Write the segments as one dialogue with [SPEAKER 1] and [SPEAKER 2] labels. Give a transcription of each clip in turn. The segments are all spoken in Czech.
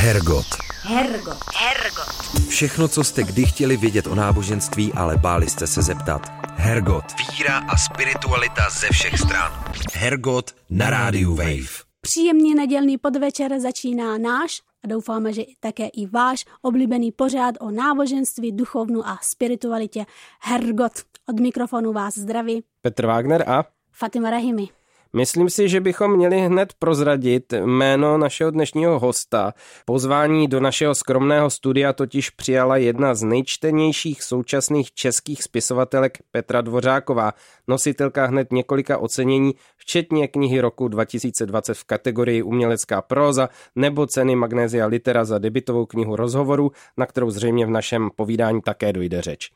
[SPEAKER 1] Hergot.
[SPEAKER 2] Hergot. Hergot.
[SPEAKER 1] Všechno, co jste kdy chtěli vědět o náboženství, ale báli jste se zeptat. Hergot. Víra a spiritualita ze všech stran. Hergot na rádiu Wave.
[SPEAKER 3] Příjemný nedělný podvečer začíná náš a doufáme, že také i váš oblíbený pořád o náboženství, duchovnu a spiritualitě Hergot. Od mikrofonu vás zdraví
[SPEAKER 4] Petr Wagner a
[SPEAKER 3] Fatima Rahimi.
[SPEAKER 4] Myslím si, že bychom měli hned prozradit jméno našeho dnešního hosta. Pozvání do našeho skromného studia totiž přijala jedna z nejčtenějších současných českých spisovatelek Petra Dvořáková, nositelka hned několika ocenění, včetně knihy roku 2020 v kategorii umělecká próza nebo ceny Magnézia Litera za debitovou knihu rozhovoru, na kterou zřejmě v našem povídání také dojde řeč.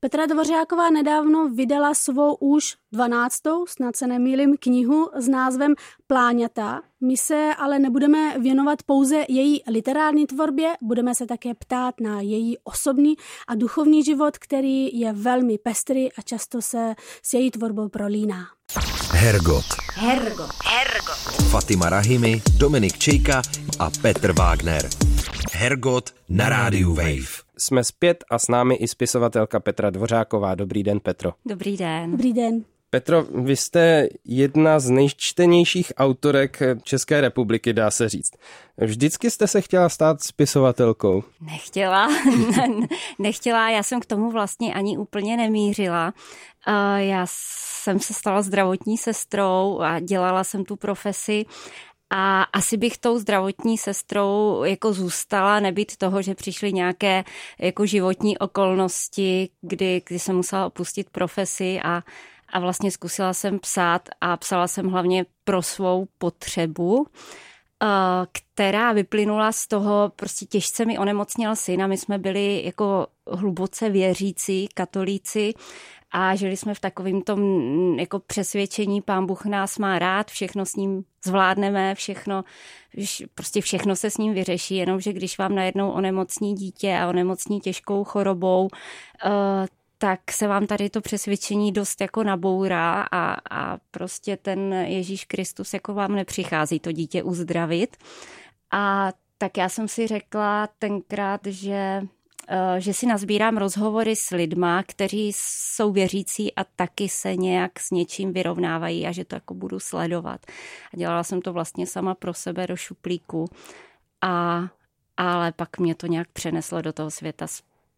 [SPEAKER 3] Petra Dvořáková nedávno vydala svou už 12. snad se nemýlim, knihu s názvem Pláňata. My se ale nebudeme věnovat pouze její literární tvorbě, budeme se také ptát na její osobní a duchovní život, který je velmi pestrý a často se s její tvorbou prolíná.
[SPEAKER 1] Hergot.
[SPEAKER 2] Hergot. Hergot.
[SPEAKER 1] Fatima Rahimi, Dominik Čejka a Petr Wagner. Hergot na rádiu Wave.
[SPEAKER 4] Jsme zpět a s námi i spisovatelka Petra Dvořáková. Dobrý den, Petro.
[SPEAKER 2] Dobrý den.
[SPEAKER 3] Dobrý den.
[SPEAKER 4] Petro, vy jste jedna z nejčtenějších autorek České republiky, dá se říct. Vždycky jste se chtěla stát spisovatelkou?
[SPEAKER 2] Nechtěla, nechtěla, já jsem k tomu vlastně ani úplně nemířila. Já jsem se stala zdravotní sestrou a dělala jsem tu profesi a asi bych tou zdravotní sestrou jako zůstala, nebyt toho, že přišly nějaké jako životní okolnosti, kdy, kdy jsem musela opustit profesi a, a vlastně zkusila jsem psát a psala jsem hlavně pro svou potřebu která vyplynula z toho, prostě těžce mi onemocněl syn a my jsme byli jako hluboce věřící katolíci a žili jsme v takovém tom jako přesvědčení, pán Bůh nás má rád, všechno s ním zvládneme, všechno, prostě všechno se s ním vyřeší, jenomže když vám najednou onemocní dítě a onemocní těžkou chorobou, eh, tak se vám tady to přesvědčení dost jako nabourá a, a prostě ten Ježíš Kristus jako vám nepřichází to dítě uzdravit. A tak já jsem si řekla tenkrát, že že si nazbírám rozhovory s lidma, kteří jsou věřící a taky se nějak s něčím vyrovnávají a že to jako budu sledovat. A dělala jsem to vlastně sama pro sebe do šuplíku. A, ale pak mě to nějak přeneslo do toho světa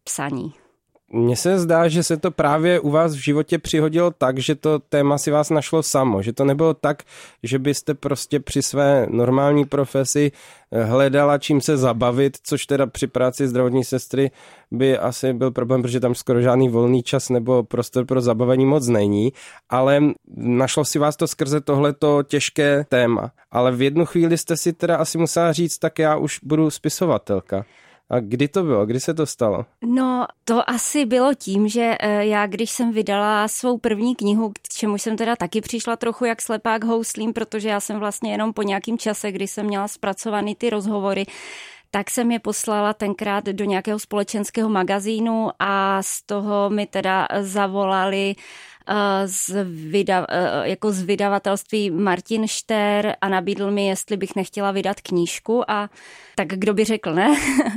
[SPEAKER 2] psaní.
[SPEAKER 4] Mně se zdá, že se to právě u vás v životě přihodilo tak, že to téma si vás našlo samo, že to nebylo tak, že byste prostě při své normální profesi eh, hledala čím se zabavit, což teda při práci zdravotní sestry by asi byl problém, protože tam skoro žádný volný čas nebo prostor pro zabavení moc není, ale našlo si vás to skrze tohleto těžké téma. Ale v jednu chvíli jste si teda asi musela říct, tak já už budu spisovatelka. A kdy to bylo? Kdy se to stalo?
[SPEAKER 2] No, to asi bylo tím, že eh, já, když jsem vydala svou první knihu, k čemu jsem teda taky přišla trochu jak slepák houslím, protože já jsem vlastně jenom po nějakém čase, kdy jsem měla zpracovaný ty rozhovory, tak jsem je poslala tenkrát do nějakého společenského magazínu a z toho mi teda zavolali z, vyda, jako z vydavatelství Martin Šter a nabídl mi, jestli bych nechtěla vydat knížku a tak kdo by řekl ne?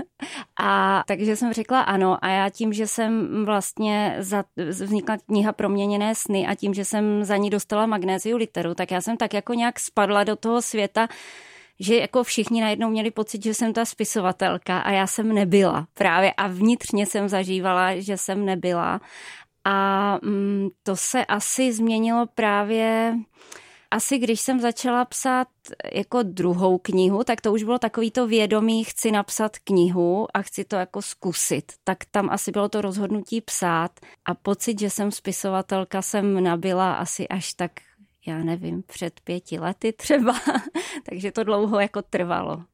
[SPEAKER 2] a takže jsem řekla ano a já tím, že jsem vlastně za, vznikla kniha Proměněné sny a tím, že jsem za ní dostala magnéziu literu, tak já jsem tak jako nějak spadla do toho světa, že jako všichni najednou měli pocit, že jsem ta spisovatelka a já jsem nebyla právě a vnitřně jsem zažívala, že jsem nebyla a mm, to se asi změnilo právě asi když jsem začala psát jako druhou knihu, tak to už bylo takový to vědomí, chci napsat knihu a chci to jako zkusit. Tak tam asi bylo to rozhodnutí psát a pocit, že jsem spisovatelka, jsem nabila asi až tak, já nevím, před pěti lety třeba. Takže to dlouho jako trvalo.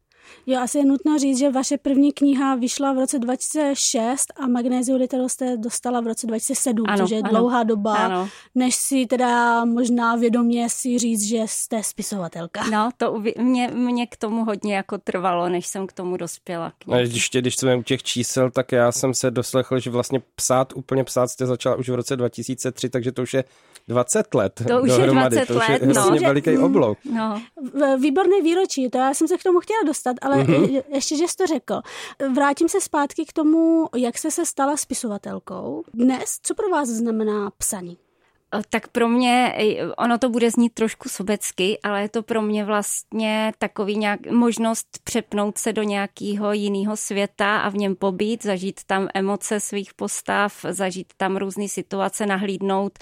[SPEAKER 3] Jo, asi je nutno říct, že vaše první kniha vyšla v roce 2006 a Magnéziu literu jste dostala v roce 2007, ano, což je ano, dlouhá doba, ano. než si teda možná vědomě si říct, že jste spisovatelka.
[SPEAKER 2] No, to mě, mě k tomu hodně jako trvalo, než jsem k tomu dospěla.
[SPEAKER 4] A ještě, když jsme u těch čísel, tak já jsem se doslechl, že vlastně psát, úplně psát jste začala už v roce 2003, takže to už je 20 let
[SPEAKER 2] To už dohromady. je 20
[SPEAKER 4] to už
[SPEAKER 2] let,
[SPEAKER 4] je no. veliký oblouk.
[SPEAKER 3] No. Výborný výročí, to já jsem se k tomu chtěla dostat, ale mm-hmm. ještě, že jsi to řekl. Vrátím se zpátky k tomu, jak jsi se stala spisovatelkou. Dnes, co pro vás znamená psaní?
[SPEAKER 2] Eh, tak pro mě, ono to bude znít trošku sobecky, ale je to pro mě vlastně takový nějak možnost přepnout se do nějakého jiného světa a v něm pobít, zažít tam emoce svých postav, zažít tam různé situace, nahlídnout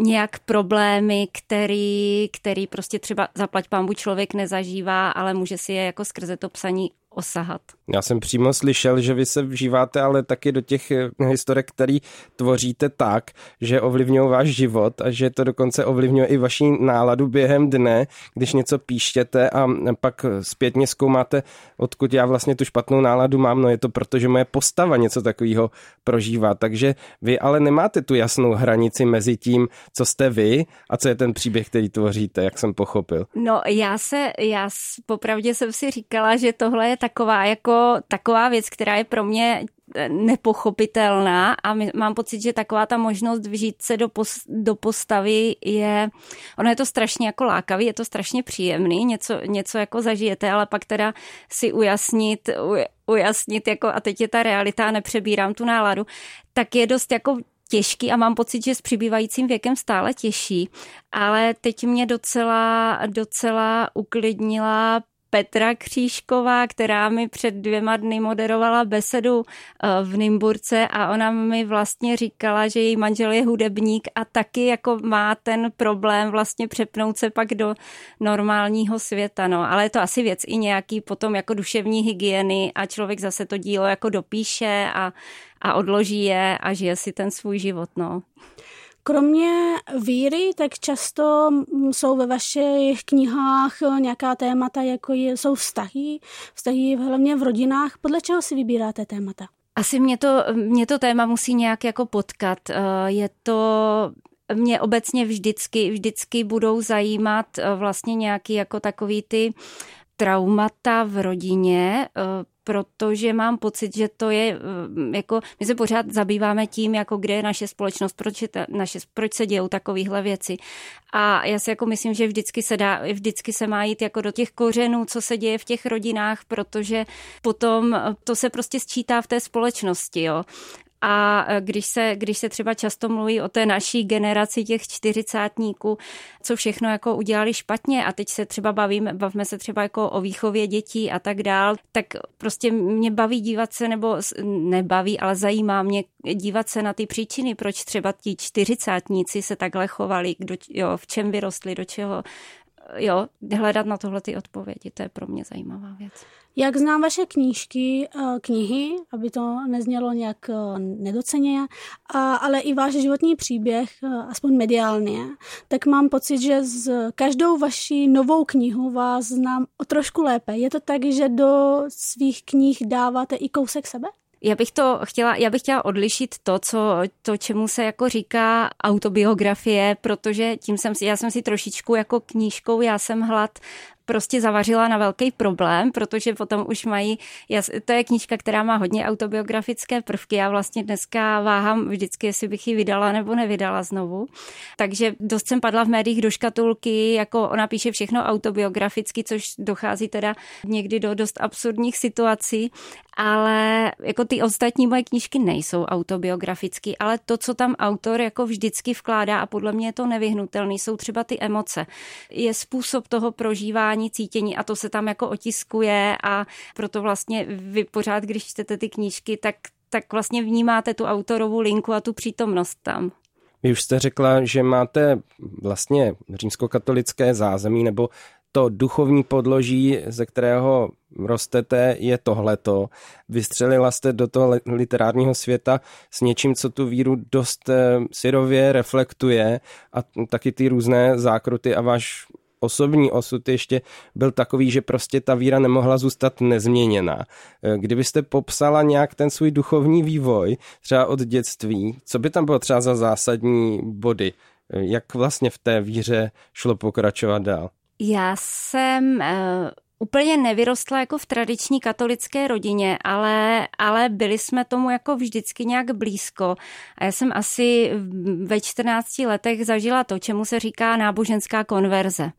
[SPEAKER 2] nějak problémy, který, který prostě třeba zaplať pámbu člověk nezažívá, ale může si je jako skrze to psaní osahat.
[SPEAKER 4] Já jsem přímo slyšel, že vy se vžíváte ale taky do těch eh, historek, který tvoříte tak, že ovlivňují váš život a že to dokonce ovlivňuje i vaši náladu během dne, když něco píštěte a pak zpětně zkoumáte, odkud já vlastně tu špatnou náladu mám, no je to proto, že moje postava něco takového prožívá. Takže vy ale nemáte tu jasnou hranici mezi tím, co jste vy a co je ten příběh, který tvoříte, jak jsem pochopil.
[SPEAKER 2] No já se, já popravdě jsem si říkala, že tohle je taková jako taková věc, která je pro mě eh, nepochopitelná a mám pocit, že taková ta možnost vžít se do, pos, do postavy je, ono je to strašně jako lákavý, je to strašně příjemný, něco, něco jako zažijete, ale pak teda si ujasnit, ujasnit jako a teď je ta realita a nepřebírám tu náladu, tak je dost jako těžký a mám pocit, že s přibývajícím věkem stále těžší, ale teď mě docela, docela uklidnila Petra Křížková, která mi před dvěma dny moderovala besedu eh, v Nymburce a ona mi vlastně říkala, že její manžel je hudebník a taky jako má ten problém vlastně přepnout se pak do normálního světa, no. Ale je to asi věc i nějaký potom jako duševní hygieny a člověk zase to dílo jako dopíše a, a odloží je a žije si ten svůj život, no.
[SPEAKER 3] Kromě víry, tak často jsou ve vašich knihách nějaká témata, jako jsou vztahy, vztahy hlavně v rodinách. Podle čeho si vybíráte témata?
[SPEAKER 2] Asi mě to, mě to téma musí nějak jako potkat. Eh, je to mě obecně vždycky, vždycky budou zajímat eh, vlastně nějaký jako takový ty traumata v rodině, eh, protože mám pocit, že to je, eh, jako my se pořád zabýváme tím, jako kde je naše společnost, proč, je ta, naše, proč se dějou takovéhle věci. A já si jako myslím, že vždycky se dá, vždycky se má jít jako do těch kořenů, co se děje v těch rodinách, protože potom to se prostě sčítá v té společnosti, jo. A e, když se, když se třeba často mluví o té naší generaci těch čtyřicátníků, co všechno jako udělali špatně a teď se třeba bavíme, bavíme se třeba jako o výchově dětí a tak dál, tak prostě mě baví dívat se, nebo nebaví, ale zajímá mě dívat se na ty příčiny, proč třeba ti čtyřicátníci se takhle chovali, kdo, jo, v čem vyrostli, do čeho, jo, hledat na tohle ty odpovědi, to je pro mě zajímavá věc.
[SPEAKER 3] Jak znám vaše knížky, eh, knihy, aby to neznělo nějak eh, nedoceně, ale i váš životní příběh, eh, aspoň mediálně, tak mám pocit, že s každou vaší novou knihu vás znám o trošku lépe. Je to tak, že do svých knih dáváte i kousek sebe?
[SPEAKER 2] Já bych to chtěla, já bych chtěla odlišit to, co, to, čemu se jako říká autobiografie, protože tím jsem si, já jsem si trošičku jako knížkou, já jsem hlad prostě zavařila na velký problém, protože potom už mají, to je knížka, která má hodně autobiografické prvky. Já vlastně dneska váhám vždycky, jestli bych ji vydala nebo nevydala znovu. Takže dost jsem padla v médiích do škatulky, jako ona píše všechno autobiograficky, což dochází teda někdy do dost absurdních situací, ale jako ty ostatní moje knížky nejsou autobiografické, ale to, co tam autor jako vždycky vkládá a podle mě je to nevyhnutelný, jsou třeba ty emoce. Je způsob toho prožívání vnímání, cítění a to se tam jako otiskuje a proto vlastně vy pořád, když čtete ty knížky, tak, tak vlastně vnímáte tu autorovou linku a tu přítomnost tam.
[SPEAKER 4] Vy už jste řekla, že máte vlastně římskokatolické zázemí nebo to duchovní podloží, ze kterého rostete, je tohleto. Vystřelila jste do toho literárního světa s něčím, co tu víru dost eh, syrově reflektuje a taky ty různé zákruty a váš osobní osud ještě byl takový, že prostě ta víra nemohla zůstat nezměněná. Eh, kdybyste popsala nějak ten svůj duchovní vývoj, třeba od dětství, co by tam bylo třeba za zásadní body? Eh, jak vlastně v té víře šlo pokračovat dál?
[SPEAKER 2] Já jsem eh, úplně nevyrostla jako v tradiční katolické rodině, ale, ale byli jsme tomu jako vždycky nějak blízko. A já jsem asi ve 14 letech zažila to, čemu se říká náboženská konverze.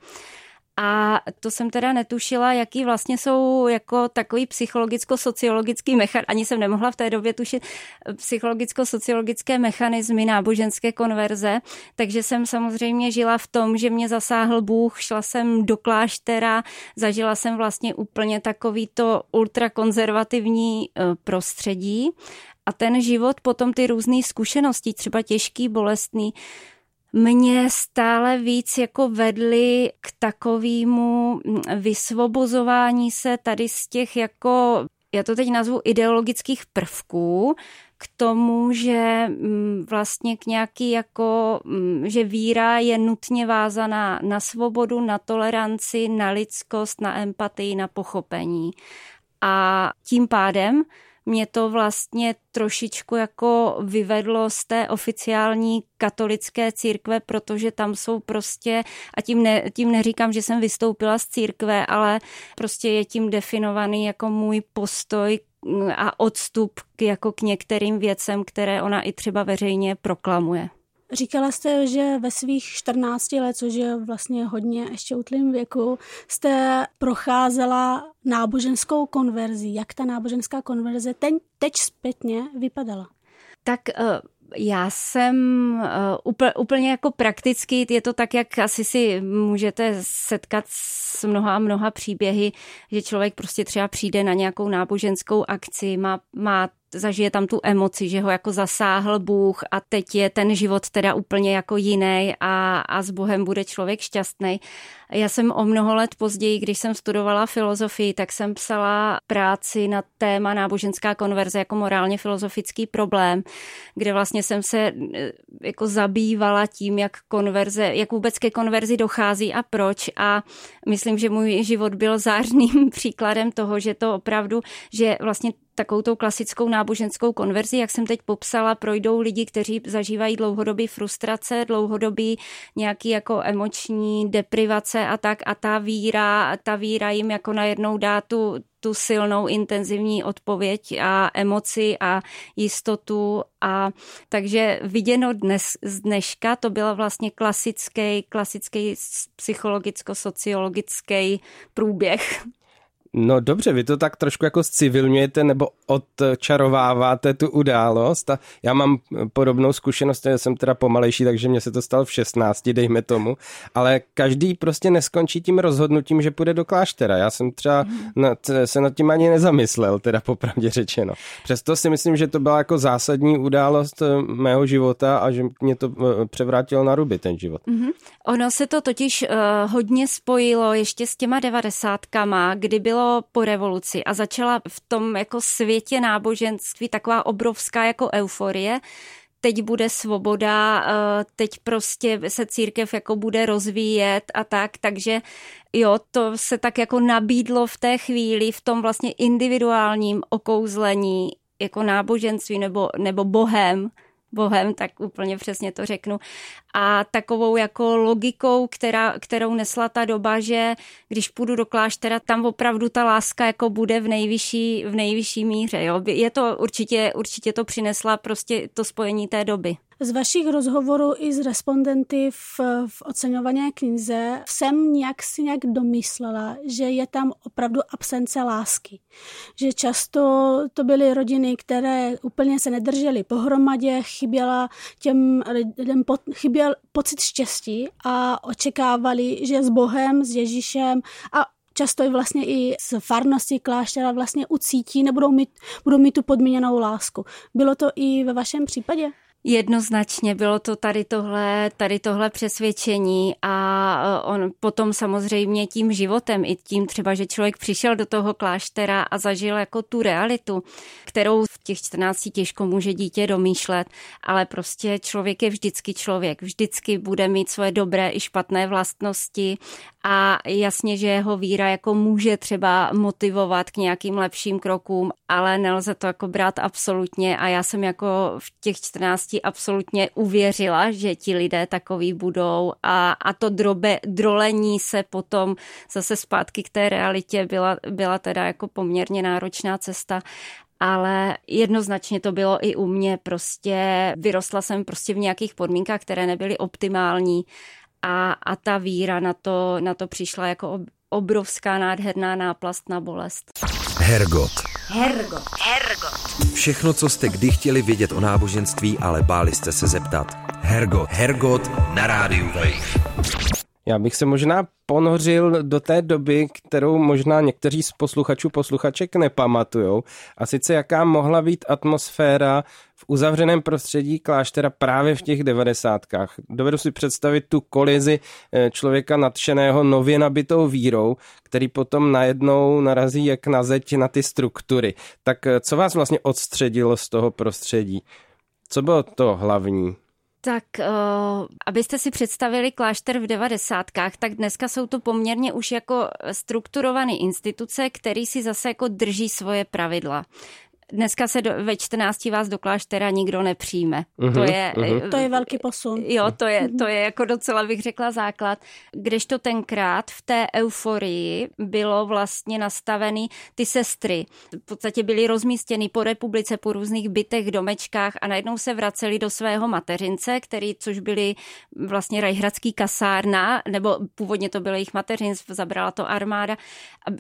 [SPEAKER 2] A to jsem teda netušila, jaký vlastně jsou jako takový psychologicko-sociologický mechan, ani jsem nemohla v té době tušit psychologicko-sociologické mechanismy náboženské konverze, takže jsem samozřejmě žila v tom, že mě zasáhl Bůh, šla jsem do kláštera, zažila jsem vlastně úplně takový to ultrakonzervativní e, prostředí. A ten život potom ty různé zkušenosti, třeba těžký, bolestný, mě stále víc jako vedly k takovému vysvobozování se tady z těch jako, já to teď nazvu ideologických prvků, k tomu, že mm, vlastně k nějaký jako, mm, že víra je nutně vázaná na svobodu, na toleranci, na lidskost, na empatii, na pochopení. A tím pádem mě to vlastně trošičku jako vyvedlo z té oficiální katolické církve, protože tam jsou prostě, a tím, ne, tím neříkám, že jsem vystoupila z církve, ale prostě je tím definovaný jako můj postoj a odstup k, jako k některým věcem, které ona i třeba veřejně proklamuje.
[SPEAKER 3] Říkala jste, že ve svých 14 let, což je vlastně hodně ještě útlým věku, jste procházela náboženskou konverzi. Jak ta náboženská konverze teď, teď zpětně vypadala?
[SPEAKER 2] Tak uh já jsem uh, úplně jako prakticky, je to tak, jak asi si můžete setkat s mnoha mnoha příběhy, že člověk prostě třeba přijde na nějakou náboženskou akci, má, má zažije tam tu emoci, že ho jako zasáhl Bůh a teď je ten život teda úplně jako jiný a, a s Bohem bude člověk šťastný. Já jsem o mnoho let později, když jsem studovala filozofii, tak jsem psala práci na téma náboženská konverze jako morálně filozofický problém, kde vlastně jsem se eh, jako zabývala tím, jak konverze, jak vůbec ke konverzi dochází a proč a myslím, že můj život byl zářným příkladem toho, že to opravdu, že vlastně takovou tou klasickou náboženskou konverzi, jak jsem teď popsala, projdou lidi, kteří zažívají dlouhodobý frustrace, dlouhodobý nějaký jako emoční deprivace a tak a ta víra, ta víra jim jako najednou dá tu, tu silnou intenzivní odpověď a emoci a jistotu. A takže viděno dnes z dneška to byla vlastně klasický, klasický psychologicko-sociologický průběh
[SPEAKER 4] No dobře, vy to tak trošku jako civilňujete nebo odčarováváte tu událost a já mám podobnou zkušenost, já jsem teda pomalejší, takže mě se to stalo v 16, dejme tomu, ale každý prostě neskončí tím rozhodnutím, že půjde do kláštera. Já jsem třeba nad, se nad tím ani nezamyslel, teda popravdě řečeno. Přesto si myslím, že to byla jako zásadní událost eh, mého života a že mě to eh, převrátilo na ruby ten život. Mm-hmm.
[SPEAKER 2] Ono se to totiž uh, hodně spojilo ještě s těma devadesátkama, kdy bylo bylo po revoluci a začala v tom jako světě náboženství taková obrovská jako euforie, teď bude svoboda, eh, teď prostě se církev jako bude rozvíjet a tak, takže jo, to se tak jako nabídlo v té chvíli, v tom vlastně individuálním okouzlení jako náboženství nebo, nebo bohem, Bohem, tak úplně přesně to řeknu. A takovou jako logikou, která, kterou nesla ta doba, že když půjdu do kláštera, tam opravdu ta láska jako bude v nejvyšší, v nejvyšší míře. Jo? Je to určitě, určitě to přinesla prostě to spojení té doby.
[SPEAKER 3] Z vašich rozhovorů i s respondenty v, v oceňované knize jsem nějak si nějak domyslela, že je tam opravdu absence lásky. Že často to byly rodiny, které úplně se nedržely pohromadě, chyběla těm lidem po, chyběl pocit štěstí a očekávali, že s Bohem, s Ježíšem a často i vlastně i z farnosti kláštera vlastně ucítí, nebudou mít, budou mít tu podmíněnou lásku. Bylo to i ve vašem případě?
[SPEAKER 2] Jednoznačně bylo to tady tohle, tady tohle přesvědčení a e, on potom samozřejmě tím životem i tím třeba, že člověk přišel do toho kláštera a zažil jako tu realitu, kterou v těch 14 těžko může dítě domýšlet, ale prostě člověk je vždycky člověk, vždycky bude mít svoje dobré i špatné vlastnosti a jasně, že jeho víra jako může třeba motivovat k nějakým lepším krokům, ale nelze to jako brát absolutně. A já jsem jako v těch 14 absolutně uvěřila, že ti lidé takový budou. A, a to drobe, drolení se potom zase zpátky k té realitě byla, byla teda jako poměrně náročná cesta. Ale jednoznačně to bylo i u mě. Prostě vyrostla jsem prostě v nějakých podmínkách, které nebyly optimální a, a ta víra na to, na to přišla jako obrovská nádherná náplastná bolest.
[SPEAKER 1] Hergot.
[SPEAKER 2] Hergot. Hergot.
[SPEAKER 1] Všechno, co jste kdy chtěli vědět o náboženství, ale báli jste se zeptat. Hergot. Hergot na rádiu Wave.
[SPEAKER 4] Já bych se možná ponořil do té doby, kterou možná někteří z posluchačů posluchaček nepamatujou. A sice jaká mohla být atmosféra v uzavřeném prostředí kláštera právě v těch devadesátkách. Dovedu si představit tu kolizi eh, člověka nadšeného nově nabitou vírou, který potom najednou narazí jak na zeď na ty struktury. Tak eh, co vás vlastně odstředilo z toho prostředí? Co bylo to hlavní?
[SPEAKER 2] Tak uh, abyste si představili klášter v devadesátkách, tak dneska jsou to poměrně už jako strukturované instituce, které si zase jako drží svoje pravidla. Dneska se do, ve 14 vás do kláštera nikdo nepřijme.
[SPEAKER 3] Uh-huh, to, je, uh-huh. to je velký posun.
[SPEAKER 2] Jo, to je, to je jako docela bych řekla základ. Kdežto tenkrát v té euforii bylo vlastně nastavený ty sestry. V podstatě byly rozmístěny po republice, po různých bytech, domečkách a najednou se vraceli do svého mateřince, který, což byly vlastně Rajhradský kasárna, nebo původně to byl jejich mateřinc, zabrala to armáda,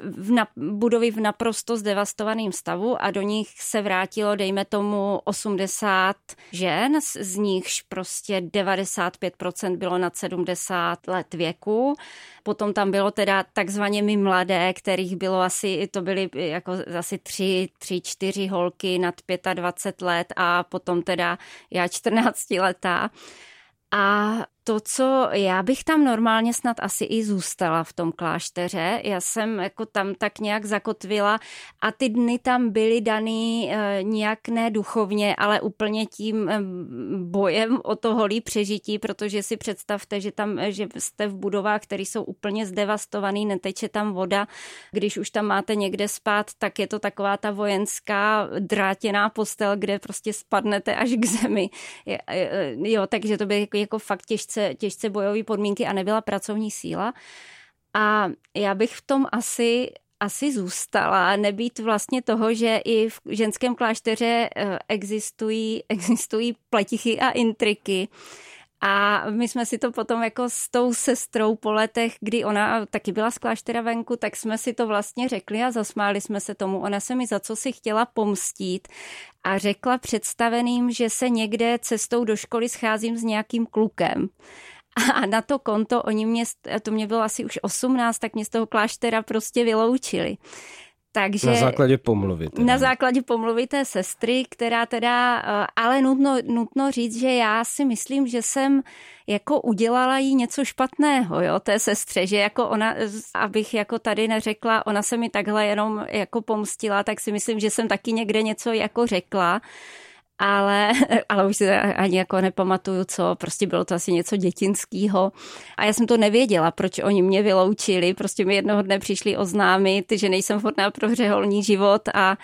[SPEAKER 2] v na, budovy v naprosto zdevastovaném stavu a do nich se vrátilo, dejme tomu, 80 žen, z nichž prostě 95% bylo nad 70 let věku. Potom tam bylo teda takzvaně my mladé, kterých bylo asi, to byly jako asi tři, tři, čtyři holky nad 25 let a potom teda já 14 letá. A to, co já bych tam normálně snad asi i zůstala v tom klášteře. Já jsem jako tam tak nějak zakotvila a ty dny tam byly daný e, nějak ne duchovně, ale úplně tím e, bojem o to holý přežití, protože si představte, že tam, že jste v budovách, které jsou úplně zdevastovaný, neteče tam voda. Když už tam máte někde spát, tak je to taková ta vojenská drátěná postel, kde prostě spadnete až k zemi. Jo, takže to by jako, jako fakt těžce těžce, těžce bojové podmínky a nebyla pracovní síla. A já bych v tom asi asi zůstala, nebýt vlastně toho, že i v ženském klášteře eh, existují, existují pletichy a intriky. A my jsme si to potom jako s tou sestrou po letech, kdy ona taky byla z kláštera venku, tak jsme si to vlastně řekli a zasmáli jsme se tomu. Ona se mi za co si chtěla pomstít a řekla představeným, že se někde cestou do školy scházím s nějakým klukem. A na to konto oni mě, to mě bylo asi už 18, tak mě z toho kláštera prostě vyloučili.
[SPEAKER 4] Takže, na základě pomluvy.
[SPEAKER 2] Teda. Na základě pomluvy té sestry, která teda, eh, ale nutno, nutno říct, že já si myslím, že jsem jako udělala jí něco špatného, jo, té sestře, že jako ona, abych jako tady neřekla, ona se mi takhle jenom jako pomstila, tak si myslím, že jsem taky někde něco jako řekla, ale, ale už si ani jako nepamatuju, co, prostě bylo to asi něco dětinského. A já jsem to nevěděla, proč oni mě vyloučili, prostě mi jednoho dne přišli oznámit, že nejsem vhodná pro hřeholní život a,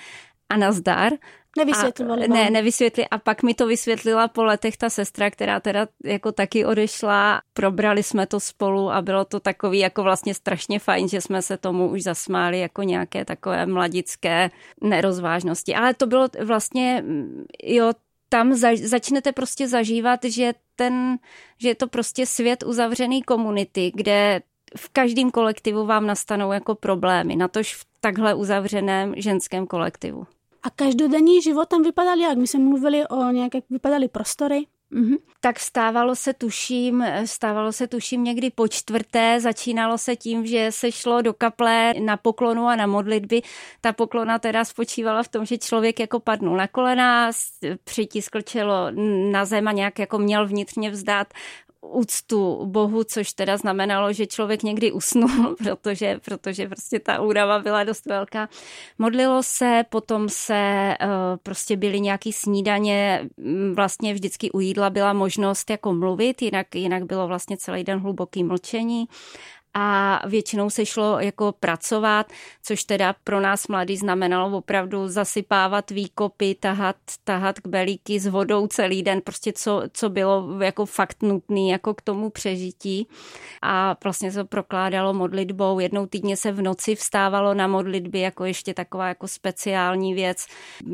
[SPEAKER 2] a nazdar.
[SPEAKER 3] Nevysvětlovali
[SPEAKER 2] a, Ne, nevysvětli. A pak mi to vysvětlila po letech ta sestra, která teda jako taky odešla. Probrali jsme to spolu a bylo to takový jako vlastně strašně fajn, že jsme se tomu už zasmáli jako nějaké takové mladické nerozvážnosti. Ale to bylo vlastně, jo, tam za, začnete prostě zažívat, že ten, že je to prostě svět uzavřený komunity, kde v každém kolektivu vám nastanou jako problémy, natož v takhle uzavřeném ženském kolektivu.
[SPEAKER 3] A každodenní život tam vypadal jak? My jsme mluvili o nějak, jak vypadaly prostory.
[SPEAKER 2] Mm-hmm. Tak stávalo se tuším, stávalo se tuším někdy po čtvrté, začínalo se tím, že se šlo do kaple na poklonu a na modlitby. Ta poklona teda spočívala v tom, že člověk jako padnul na kolena, přitiskl čelo na zem a nějak jako měl vnitřně vzdát úctu Bohu, což teda znamenalo, že člověk někdy usnul, protože, protože prostě ta úrava byla dost velká. Modlilo se, potom se eh, prostě byly nějaký snídaně, mm, vlastně vždycky u jídla byla možnost jako mluvit, jinak, jinak bylo vlastně celý den hluboký mlčení a většinou se šlo jako pracovat, což teda pro nás mladý znamenalo opravdu zasypávat výkopy, tahat, tahat k belíky s vodou celý den, prostě co, co bylo jako fakt nutné jako k tomu přežití a vlastně se prokládalo modlitbou. Jednou týdně se v noci vstávalo na modlitby jako ještě taková jako speciální věc,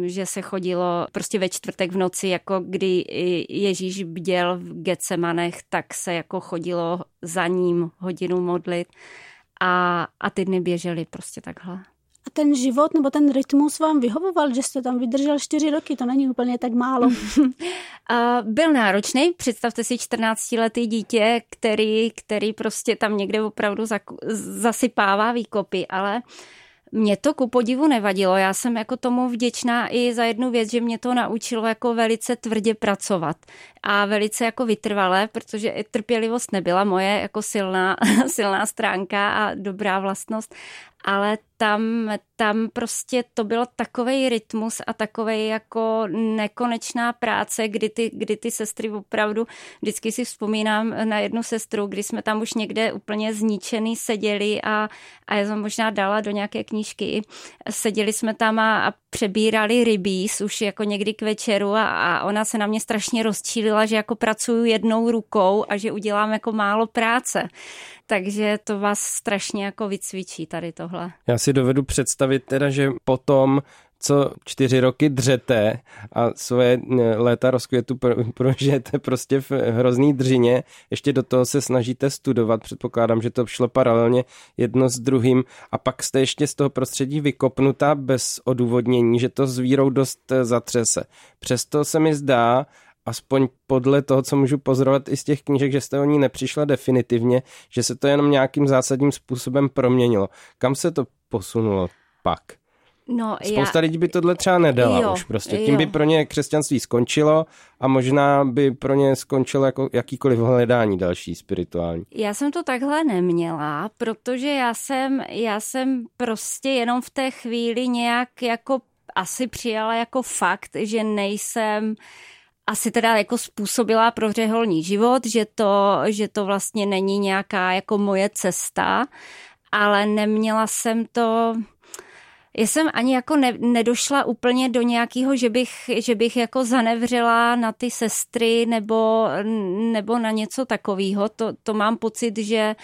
[SPEAKER 2] že se chodilo prostě ve čtvrtek v noci, jako kdy Ježíš bděl v Getsemanech, tak se jako chodilo za ním hodinu modlit a, a ty dny běžely prostě takhle.
[SPEAKER 3] A ten život nebo ten rytmus vám vyhovoval, že jste tam vydržel čtyři roky, to není úplně tak málo.
[SPEAKER 2] Byl náročný, představte si 14-letý dítě, který, který prostě tam někde opravdu zasypává výkopy, ale uh, mě to ku podivu nevadilo. Já jsem jako tomu vděčná i za jednu věc, že mě to naučilo jako velice tvrdě pracovat a velice jako vytrvalé, protože trpělivost nebyla moje jako silná, silná stránka a dobrá vlastnost, ale tam, tam prostě to bylo takový rytmus a takový jako nekonečná práce, kdy ty, kdy ty sestry opravdu, vždycky si vzpomínám na jednu sestru, kdy jsme tam už někde úplně zničený seděli a, a já jsem možná dala do nějaké knížky. Seděli jsme tam a, a přebírali rybíz už jako někdy k večeru a, a ona se na mě strašně rozčílila, že jako pracuju jednou rukou a že udělám jako málo práce. Takže to vás strašně jako vycvičí tady tohle.
[SPEAKER 4] Já si dovedu představit teda, že potom co čtyři roky dřete a svoje eh, léta rozkvětu prožijete prostě v hrozný dřině, ještě do toho se snažíte studovat, předpokládám, že to šlo paralelně jedno s druhým a pak jste ještě z toho prostředí vykopnutá bez odůvodnění, že to s vírou dost eh, zatřese. Přesto se mi zdá, aspoň podle toho, co můžu pozorovat i z těch knížek, že jste o ní nepřišla definitivně, že se to jenom nějakým zásadním způsobem proměnilo. Kam se to posunulo pak? No, Spousta já... lidí by tohle třeba nedala jo, už prostě. Tím jo. by pro ně křesťanství skončilo a možná by pro ně skončilo jako jakýkoliv hledání další spirituální.
[SPEAKER 2] Já jsem to takhle neměla, protože já jsem, já jsem prostě jenom v té chvíli nějak jako asi přijala jako fakt, že nejsem asi teda jako způsobila pro řeholní život, že to, že to vlastně není nějaká jako moje cesta, ale neměla jsem to, já jsem ani jako ne, nedošla úplně do nějakého, že bych, že bych jako zanevřela na ty sestry nebo, nebo na něco takového. To, to mám pocit, že,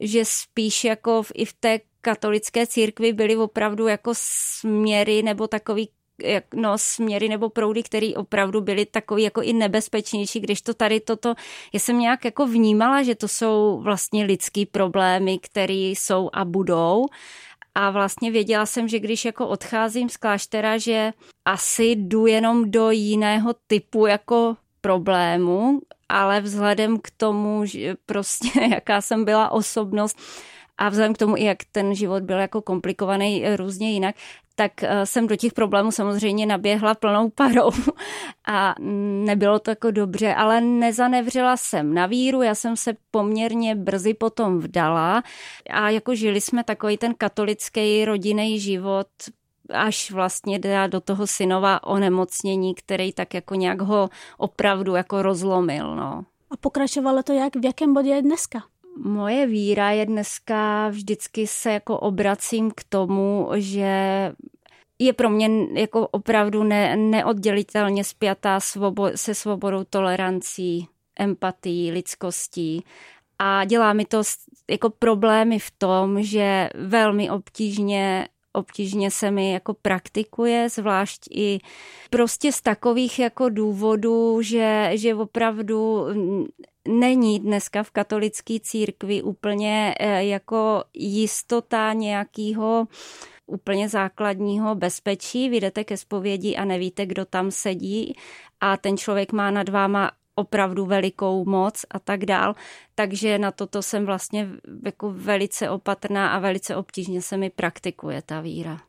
[SPEAKER 2] že spíš jako v, i v té katolické církvi byly opravdu jako směry nebo takový jak, no, směry nebo proudy, které opravdu byly takový jako i nebezpečnější, když to tady toto, já jsem nějak jako vnímala, že to jsou vlastně lidský problémy, které jsou a budou. A vlastně věděla jsem, že když jako odcházím z kláštera, že asi jdu jenom do jiného typu jako problému, ale vzhledem k tomu, že prostě jaká jsem byla osobnost, a vzhledem k tomu, jak ten život byl jako komplikovaný různě jinak, tak eh, jsem do těch problémů samozřejmě naběhla plnou parou a nebylo to jako dobře, ale nezanevřela jsem na víru, já jsem se poměrně brzy potom vdala a jako žili jsme takový ten katolický rodinný život až vlastně do toho synova onemocnění, který tak jako nějak ho opravdu jako rozlomil. No.
[SPEAKER 3] A pokračovalo to jak? V jakém bodě je dneska?
[SPEAKER 2] Moje víra je dneska vždycky se jako obracím k tomu, že je pro mě jako opravdu ne, neoddělitelně spjatá svobo, se svobodou tolerancí, empatí, lidskostí. A dělá mi to jako problémy v tom, že velmi obtížně obtížně se mi jako praktikuje, zvlášť i prostě z takových jako důvodů, že, že opravdu není dneska v katolické církvi úplně eh, jako jistota nějakého úplně základního bezpečí. Vy jdete ke zpovědi a nevíte, kdo tam sedí a ten člověk má nad váma opravdu velikou moc a tak dál. Takže na toto jsem vlastně jako velice opatrná a velice obtížně se mi praktikuje ta víra.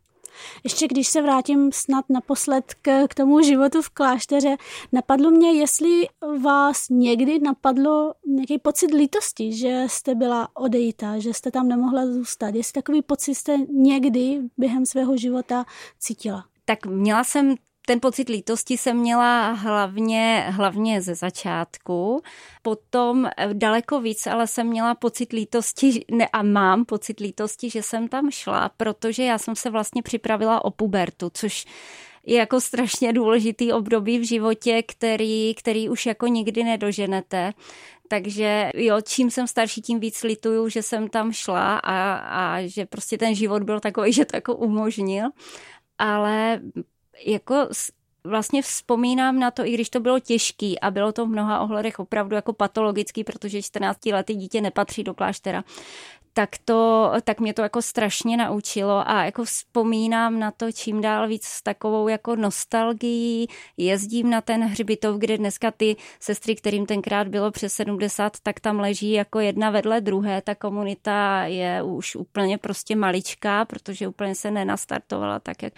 [SPEAKER 3] Ještě když se vrátím snad naposled k, k tomu životu v klášteře, napadlo mě, jestli vás někdy napadlo nějaký pocit lítosti, že jste byla odejita, že jste tam nemohla zůstat. Jestli takový pocit jste někdy během svého života cítila?
[SPEAKER 2] Tak měla jsem ten pocit lítosti jsem měla hlavně, hlavně ze začátku. Potom eh, daleko víc, ale jsem měla pocit lítosti ne, a mám pocit lítosti, že jsem tam šla, protože já jsem se vlastně připravila o pubertu, což je jako strašně důležitý období v životě, který, který už jako nikdy nedoženete. Takže jo, čím jsem starší, tím víc lituju, že jsem tam šla a, a že prostě ten život byl takový, že to jako umožnil. Ale jako vlastně vzpomínám na to, i když to bylo těžký a bylo to v mnoha ohledech opravdu jako patologický, protože 14 letý dítě nepatří do kláštera, tak, to, tak mě to jako strašně naučilo a jako vzpomínám na to čím dál víc s takovou jako nostalgií. Jezdím na ten hřbitov, kde dneska ty sestry, kterým tenkrát bylo přes 70, tak tam leží jako jedna vedle druhé. Ta komunita je už úplně prostě maličká, protože úplně se nenastartovala tak, jak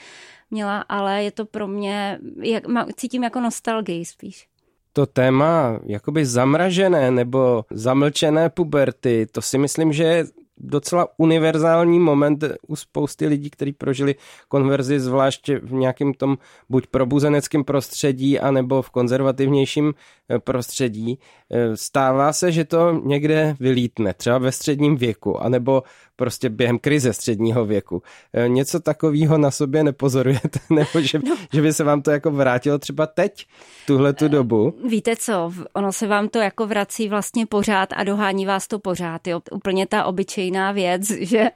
[SPEAKER 2] měla, ale je to pro mě, jak, cítím jako nostalgii spíš
[SPEAKER 4] to téma jakoby zamražené nebo zamlčené puberty, to si myslím, že je docela univerzální moment u spousty lidí, kteří prožili konverzi, zvlášť v nějakém tom buď probuzeneckém prostředí, anebo v konzervativnějším eh, prostředí. Eh, stává se, že to někde vylítne, třeba ve středním věku, anebo prostě během krize středního věku. E, něco takového na sobě nepozorujete, nebo že, no. že by se vám to jako vrátilo třeba teď, tuhle tu dobu?
[SPEAKER 2] Víte co, ono se vám to jako vrací vlastně pořád a dohání vás to pořád. Jo? Úplně ta obyčejná věc, že,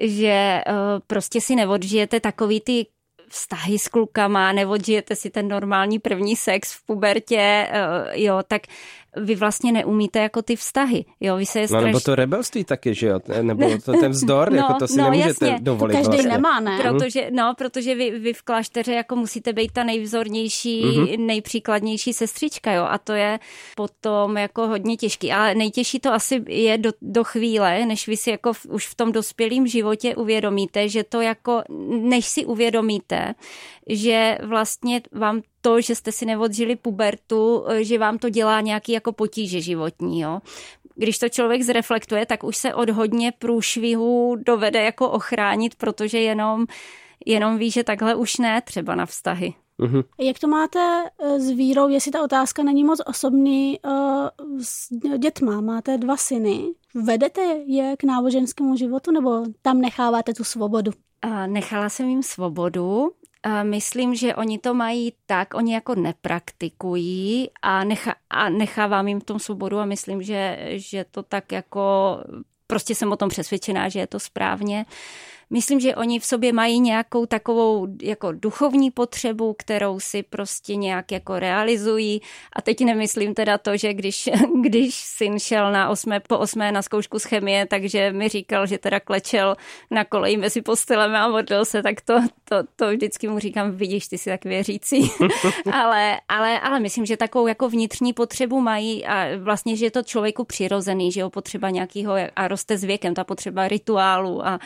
[SPEAKER 2] že e, prostě si neodžijete takový ty vztahy s klukama, neodžijete si ten normální první sex v pubertě, e, jo, tak vy vlastně neumíte jako ty vztahy. Jo, vy se je
[SPEAKER 4] straš... No nebo to rebelství taky, že jo? Nebo to ten vzdor, no, jako to si no, nemůžete jasně. dovolit.
[SPEAKER 3] To každý vlastně. nemá, ne?
[SPEAKER 2] Protože, no, protože vy, vy v klášteře jako musíte být ta nejvzornější, mm-hmm. nejpříkladnější sestřička, jo? A to je potom jako hodně těžký. Ale nejtěžší to asi je do, do chvíle, než vy si jako v, už v tom dospělém životě uvědomíte, že to jako, než si uvědomíte, že vlastně vám to, že jste si neodžili pubertu, eh, že vám to dělá nějaký jako potíže životní. Jo? Když to člověk zreflektuje, tak už se od hodně průšvihů dovede jako ochránit, protože jenom, jenom ví, že takhle už ne třeba na vztahy.
[SPEAKER 3] Uhum. Jak to máte eh, s vírou, jestli ta otázka není moc osobní, uh, s dětma? Máte dva syny. Vedete je k náboženskému životu nebo tam necháváte tu svobodu?
[SPEAKER 2] Nechala jsem jim svobodu. Myslím, že oni to mají tak, oni jako nepraktikují a, necha, a nechávám jim v tom svobodu a myslím, že, že to tak jako prostě jsem o tom přesvědčená, že je to správně. Myslím, že oni v sobě mají nějakou takovou jako duchovní potřebu, kterou si prostě nějak jako realizují. A teď nemyslím teda to, že když, když syn šel na osmé, po osmé na zkoušku z chemie, takže mi říkal, že teda klečel na koleji mezi postelemi a modlil se, tak to, to, to vždycky mu říkám, vidíš, ty jsi tak věřící. ale, ale, ale myslím, že takovou jako vnitřní potřebu mají a vlastně, že je to člověku přirozený, že jo, potřeba nějakého a roste s věkem, ta potřeba rituálu a,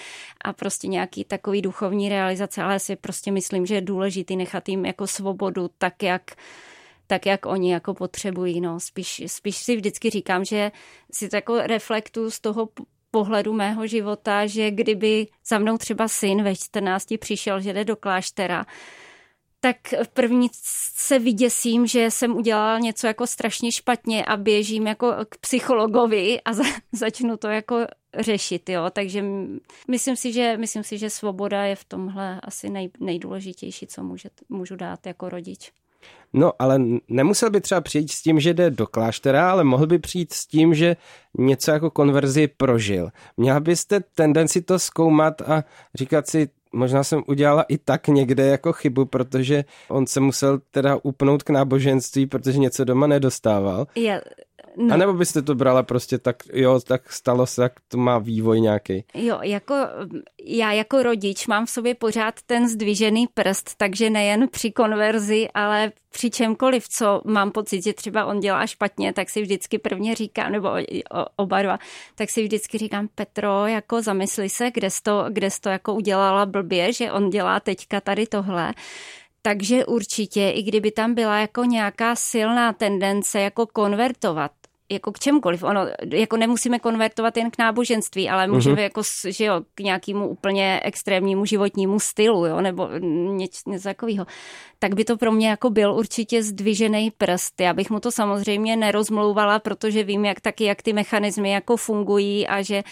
[SPEAKER 2] a prostě prostě nějaký takový duchovní realizace, ale si prostě myslím, že je důležitý nechat jim jako svobodu tak, jak tak, jak oni jako potřebují. No. Spíš, spíš si vždycky říkám, že si to jako reflektu z toho pohledu mého života, že kdyby za mnou třeba syn ve 14 přišel, že jde do kláštera, tak první se vyděsím, že jsem udělala něco jako strašně špatně a běžím jako k psychologovi a za, začnu to jako řešit, jo. Takže myslím si, že, myslím si, že svoboda je v tomhle asi nej, nejdůležitější, co může, můžu dát jako rodič.
[SPEAKER 4] No, ale nemusel by třeba přijít s tím, že jde do kláštera, ale mohl by přijít s tím, že něco jako konverzi prožil. Měla byste tendenci to zkoumat a říkat si, možná jsem udělala i tak někde jako chybu, protože on se musel teda upnout k náboženství, protože něco doma nedostával.
[SPEAKER 2] Je, No.
[SPEAKER 4] A nebo byste to brala prostě tak, jo, tak stalo se, tak to má vývoj nějaký.
[SPEAKER 2] Jo, jako já jako rodič mám v sobě pořád ten zdvižený prst, takže nejen při konverzi, ale při čemkoliv, co mám pocit, že třeba on dělá špatně, tak si vždycky prvně říkám, nebo oba dva, tak si vždycky říkám, Petro, jako zamysli se, kde jsi to, kde jsi to jako udělala blbě, že on dělá teďka tady tohle. Takže určitě, i kdyby tam byla jako nějaká silná tendence jako konvertovat, jako k čemukoliv. Ono, jako nemusíme konvertovat jen k náboženství, ale můžeme mm-hmm. jako, že jo, k nějakému úplně extrémnímu životnímu stylu, jo, nebo něco, něco takového. Tak by to pro mě jako byl určitě zdvižený prst. Já bych mu to samozřejmě nerozmlouvala, protože vím, jak taky, jak ty mechanismy jako fungují a že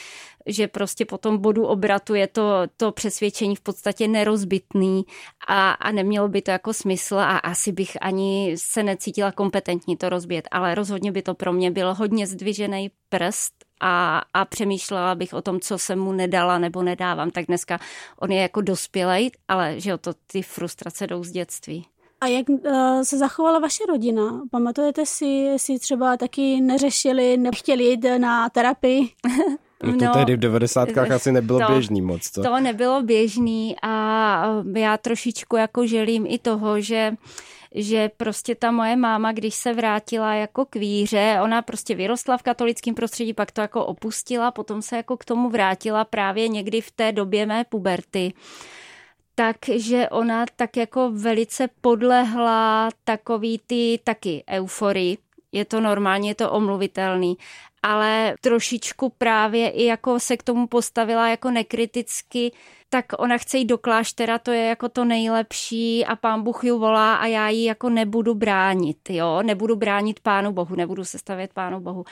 [SPEAKER 2] že prostě po tom bodu obratu je to, to přesvědčení v podstatě nerozbitný a, a nemělo by to jako smysl a asi bych ani se necítila kompetentní to rozbít, ale rozhodně by to pro mě byl hodně zdvižený prst a, a přemýšlela bych o tom, co jsem mu nedala nebo nedávám. Tak dneska on je jako dospělej, ale že jo, to ty frustrace jdou z dětství.
[SPEAKER 3] A jak uh, se zachovala vaše rodina? Pamatujete si, jestli třeba taky neřešili, nechtěli jít na terapii?
[SPEAKER 4] No to no, tehdy v 90. asi nebylo to, běžný moc.
[SPEAKER 2] To. to nebylo běžný a já trošičku jako želím i toho, že že prostě ta moje máma, když se vrátila jako k víře, ona prostě vyrostla v katolickém prostředí, pak to jako opustila, potom se jako k tomu vrátila právě někdy v té době mé puberty takže ona tak jako velice podlehla takový ty taky euforii. Je to normálně, je to omluvitelný ale trošičku právě i jako se k tomu postavila jako nekriticky, tak ona chce jít do kláštera, to je jako to nejlepší a pán Bůh ji volá a já ji jako nebudu bránit, jo, nebudu bránit pánu Bohu, nebudu se stavět pánu Bohu.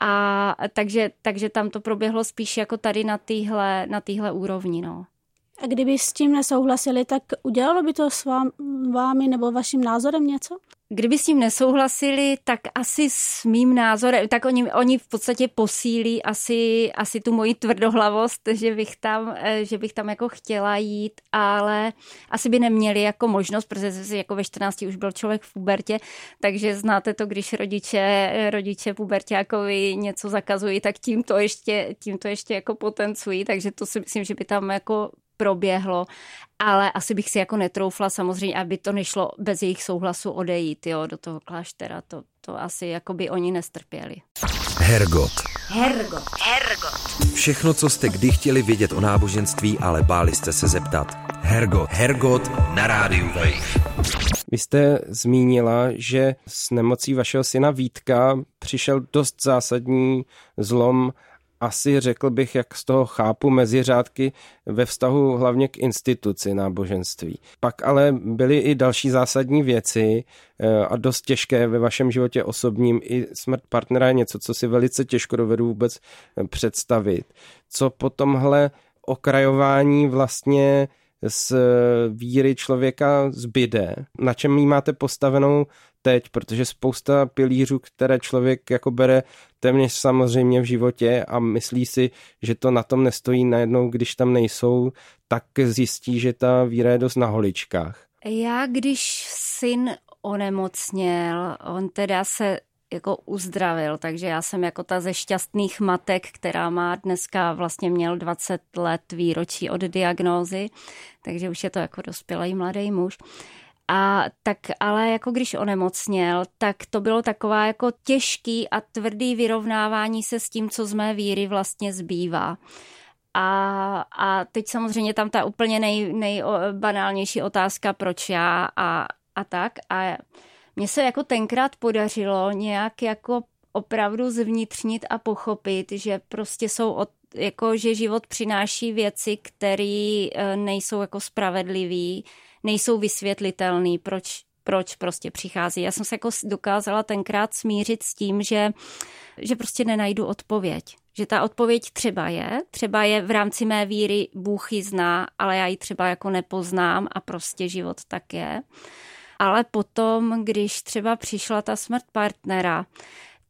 [SPEAKER 2] A takže, takže tam to proběhlo spíš jako tady na téhle na týhle úrovni, no.
[SPEAKER 3] A kdyby s tím nesouhlasili, tak udělalo by to s vám, vámi nebo vaším názorem něco?
[SPEAKER 2] Kdyby s tím nesouhlasili, tak asi s mým názorem, tak oni, oni v podstatě posílí asi, asi tu moji tvrdohlavost, že bych, tam, eh, že bych tam jako chtěla jít, ale asi by neměli jako možnost, protože jako ve 14 už byl člověk v pubertě, takže znáte to, když rodiče, rodiče puberťákovi něco zakazují, tak tím to ještě, tím to ještě jako potencují, takže to si myslím, že by tam jako proběhlo, ale asi bych si jako netroufla samozřejmě, aby to nešlo bez jejich souhlasu odejít jo, do toho kláštera. To, to asi jako by oni nestrpěli.
[SPEAKER 1] Hergot.
[SPEAKER 2] Hergot. Hergot.
[SPEAKER 1] Všechno, co jste kdy chtěli vědět o náboženství, ale báli jste se zeptat. Hergot. Hergot na rádiu Wave.
[SPEAKER 4] Vy jste zmínila, že s nemocí vašeho syna Vítka přišel dost zásadní zlom asi řekl bych, jak z toho chápu mezi řádky ve vztahu hlavně k instituci náboženství. Pak ale byly i další zásadní věci eh, a dost těžké ve vašem životě osobním. I smrt partnera je něco, co si velice těžko dovedu vůbec eh, představit. Co po tomhle okrajování vlastně z víry člověka zbyde, na čem jí máte postavenou teď, protože spousta pilířů, které člověk jako bere téměř samozřejmě v životě a myslí si, že to na tom nestojí najednou, když tam nejsou, tak zjistí, že ta víra je dost na holičkách.
[SPEAKER 2] Já, když syn onemocněl, on teda se jako uzdravil, takže já jsem jako ta ze šťastných matek, která má dneska vlastně měl 20 let výročí od diagnózy, takže už je to jako dospělý mladý muž. A tak ale jako když onemocněl, tak to bylo taková jako těžký a tvrdý vyrovnávání se s tím, co z mé víry vlastně zbývá. A, a teď samozřejmě tam ta úplně nej, nejbanálnější otázka, proč já a, a tak. A mně se jako tenkrát podařilo nějak jako opravdu zvnitřnit a pochopit, že prostě jsou od, jako, že život přináší věci, které eh, nejsou jako spravedlivý, nejsou vysvětlitelný, proč, proč prostě přichází. Já jsem se jako dokázala tenkrát smířit s tím, že, že prostě nenajdu odpověď. Že ta odpověď třeba je, třeba je v rámci mé víry, Bůh ji zná, ale já ji třeba jako nepoznám a prostě život tak je. Ale potom, když třeba přišla ta smrt partnera,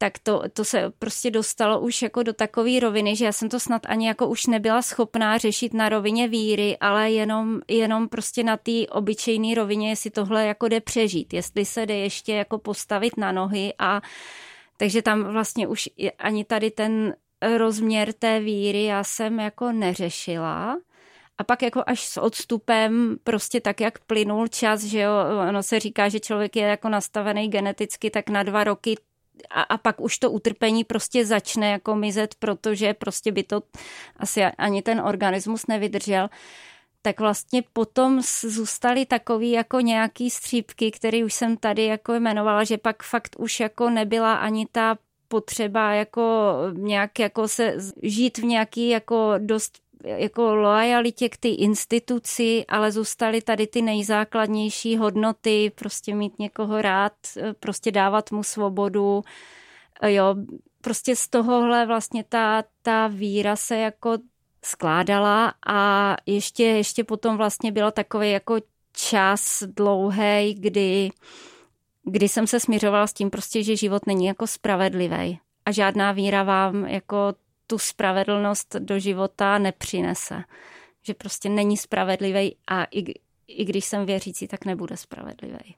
[SPEAKER 2] tak to, to se prostě dostalo už jako do takové roviny, že já jsem to snad ani jako už nebyla schopná řešit na rovině víry, ale jenom, jenom prostě na té obyčejné rovině, jestli tohle jako jde přežít, jestli se jde ještě jako postavit na nohy a takže tam vlastně už ani tady ten rozměr té víry já jsem jako neřešila. A pak jako až s odstupem, prostě tak, jak plynul čas, že jo, ono se říká, že člověk je jako nastavený geneticky, tak na dva roky a, a pak už to utrpení prostě začne jako mizet, protože prostě by to asi ani ten organismus nevydržel. Tak vlastně potom zůstaly takový jako nějaký střípky, který už jsem tady jako jmenovala, že pak fakt už jako nebyla ani ta potřeba jako nějak jako se žít v nějaký jako dost jako lojalitě k té instituci, ale zůstaly tady ty nejzákladnější hodnoty, prostě mít někoho rád, prostě dávat mu svobodu, jo, prostě z tohohle vlastně ta, ta víra se jako skládala a ještě, ještě potom vlastně bylo takový jako čas dlouhý, kdy, kdy jsem se směřovala s tím prostě, že život není jako spravedlivý a žádná víra vám jako tu spravedlnost do života nepřinese. Že prostě není spravedlivý a i, i když jsem věřící, tak nebude spravedlivý.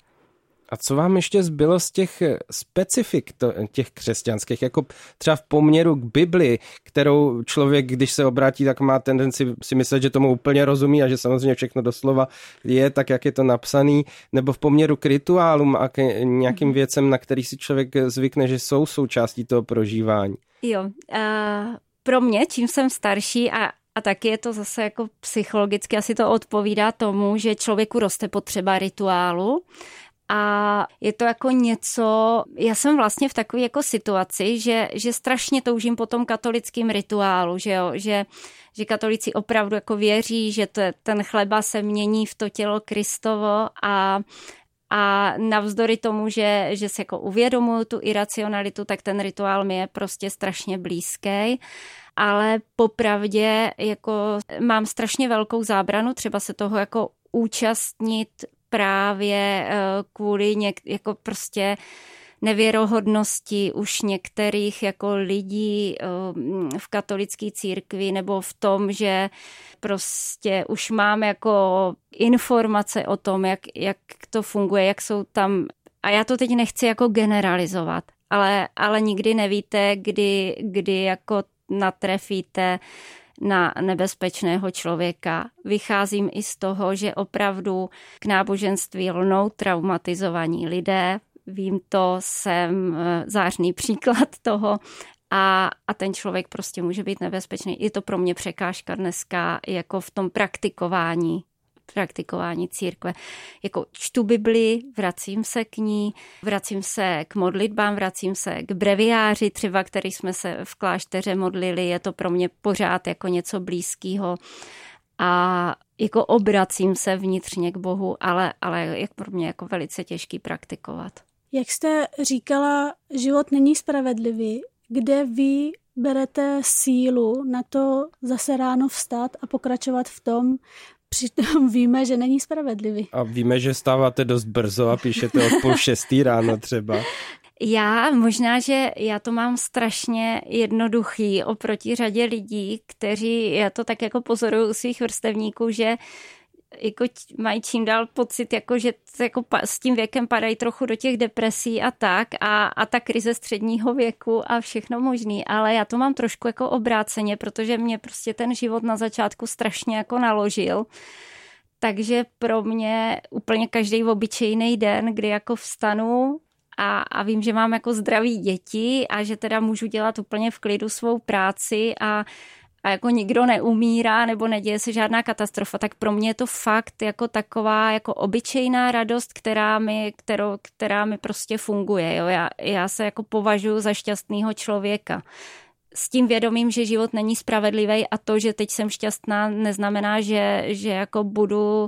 [SPEAKER 4] A co vám ještě zbylo z těch specifik to, těch křesťanských, jako třeba v poměru k Bibli, kterou člověk, když se obrátí, tak má tendenci si myslet, že tomu úplně rozumí a že samozřejmě všechno doslova je tak, jak je to napsaný, nebo v poměru k rituálům a k nějakým mhm. věcem, na který si člověk zvykne, že jsou součástí toho prožívání.
[SPEAKER 2] Jo, uh, pro mě, čím jsem starší a a taky je to zase jako psychologicky, asi to odpovídá tomu, že člověku roste potřeba rituálu a je to jako něco, já jsem vlastně v takové jako situaci, že, že strašně toužím po tom katolickým rituálu, že jo, že, že katolici opravdu jako věří, že to, ten chleba se mění v to tělo Kristovo a a navzdory tomu, že, že se jako uvědomuju tu iracionalitu, tak ten rituál mi je prostě strašně blízký. Ale popravdě jako mám strašně velkou zábranu třeba se toho jako účastnit právě eh, kvůli něk, jako prostě nevěrohodnosti už některých jako lidí eh, v katolické církvi nebo v tom, že prostě už máme jako informace o tom, jak, jak to funguje, jak jsou tam a já to teď nechci jako generalizovat, ale, ale nikdy nevíte, kdy, kdy jako natrefíte na nebezpečného člověka. Vycházím i z toho, že opravdu k náboženství lnou traumatizovaní lidé. Vím to, jsem eh, zářný příklad toho a, a ten člověk prostě může být nebezpečný. Je to pro mě překážka dneska jako v tom praktikování praktikování církve. Jako čtu Bibli, vracím se k ní, vracím se k modlitbám, vracím se k breviáři třeba, který jsme se v klášteře modlili, je to pro mě pořád jako něco blízkého a jako obracím se vnitřně k Bohu, ale, ale je pro mě jako velice těžký praktikovat.
[SPEAKER 3] Jak jste říkala, život není spravedlivý. Kde vy berete sílu na to zase ráno vstát a pokračovat v tom, Přitom víme, že není spravedlivý.
[SPEAKER 4] A víme, že stáváte dost brzo a píšete od půl šestý ráno třeba.
[SPEAKER 2] Já možná, že já to mám strašně jednoduchý oproti řadě lidí, kteří, já to tak jako pozoruju u svých vrstevníků, že jako mají čím dál pocit, jako že jako s tím věkem padají trochu do těch depresí a tak a, a ta krize středního věku a všechno možný, ale já to mám trošku jako obráceně, protože mě prostě ten život na začátku strašně jako naložil. Takže pro mě úplně každý obyčejný den, kdy jako vstanu a, a vím, že mám jako zdraví děti a že teda můžu dělat úplně v klidu svou práci a a jako nikdo neumírá nebo neděje se žádná katastrofa, tak pro mě je to fakt jako taková jako obyčejná radost, která mi, kterou, která mi prostě funguje. Jo? Já, já se jako považuji za šťastného člověka. S tím vědomím, že život není spravedlivý a to, že teď jsem šťastná, neznamená, že, že jako budu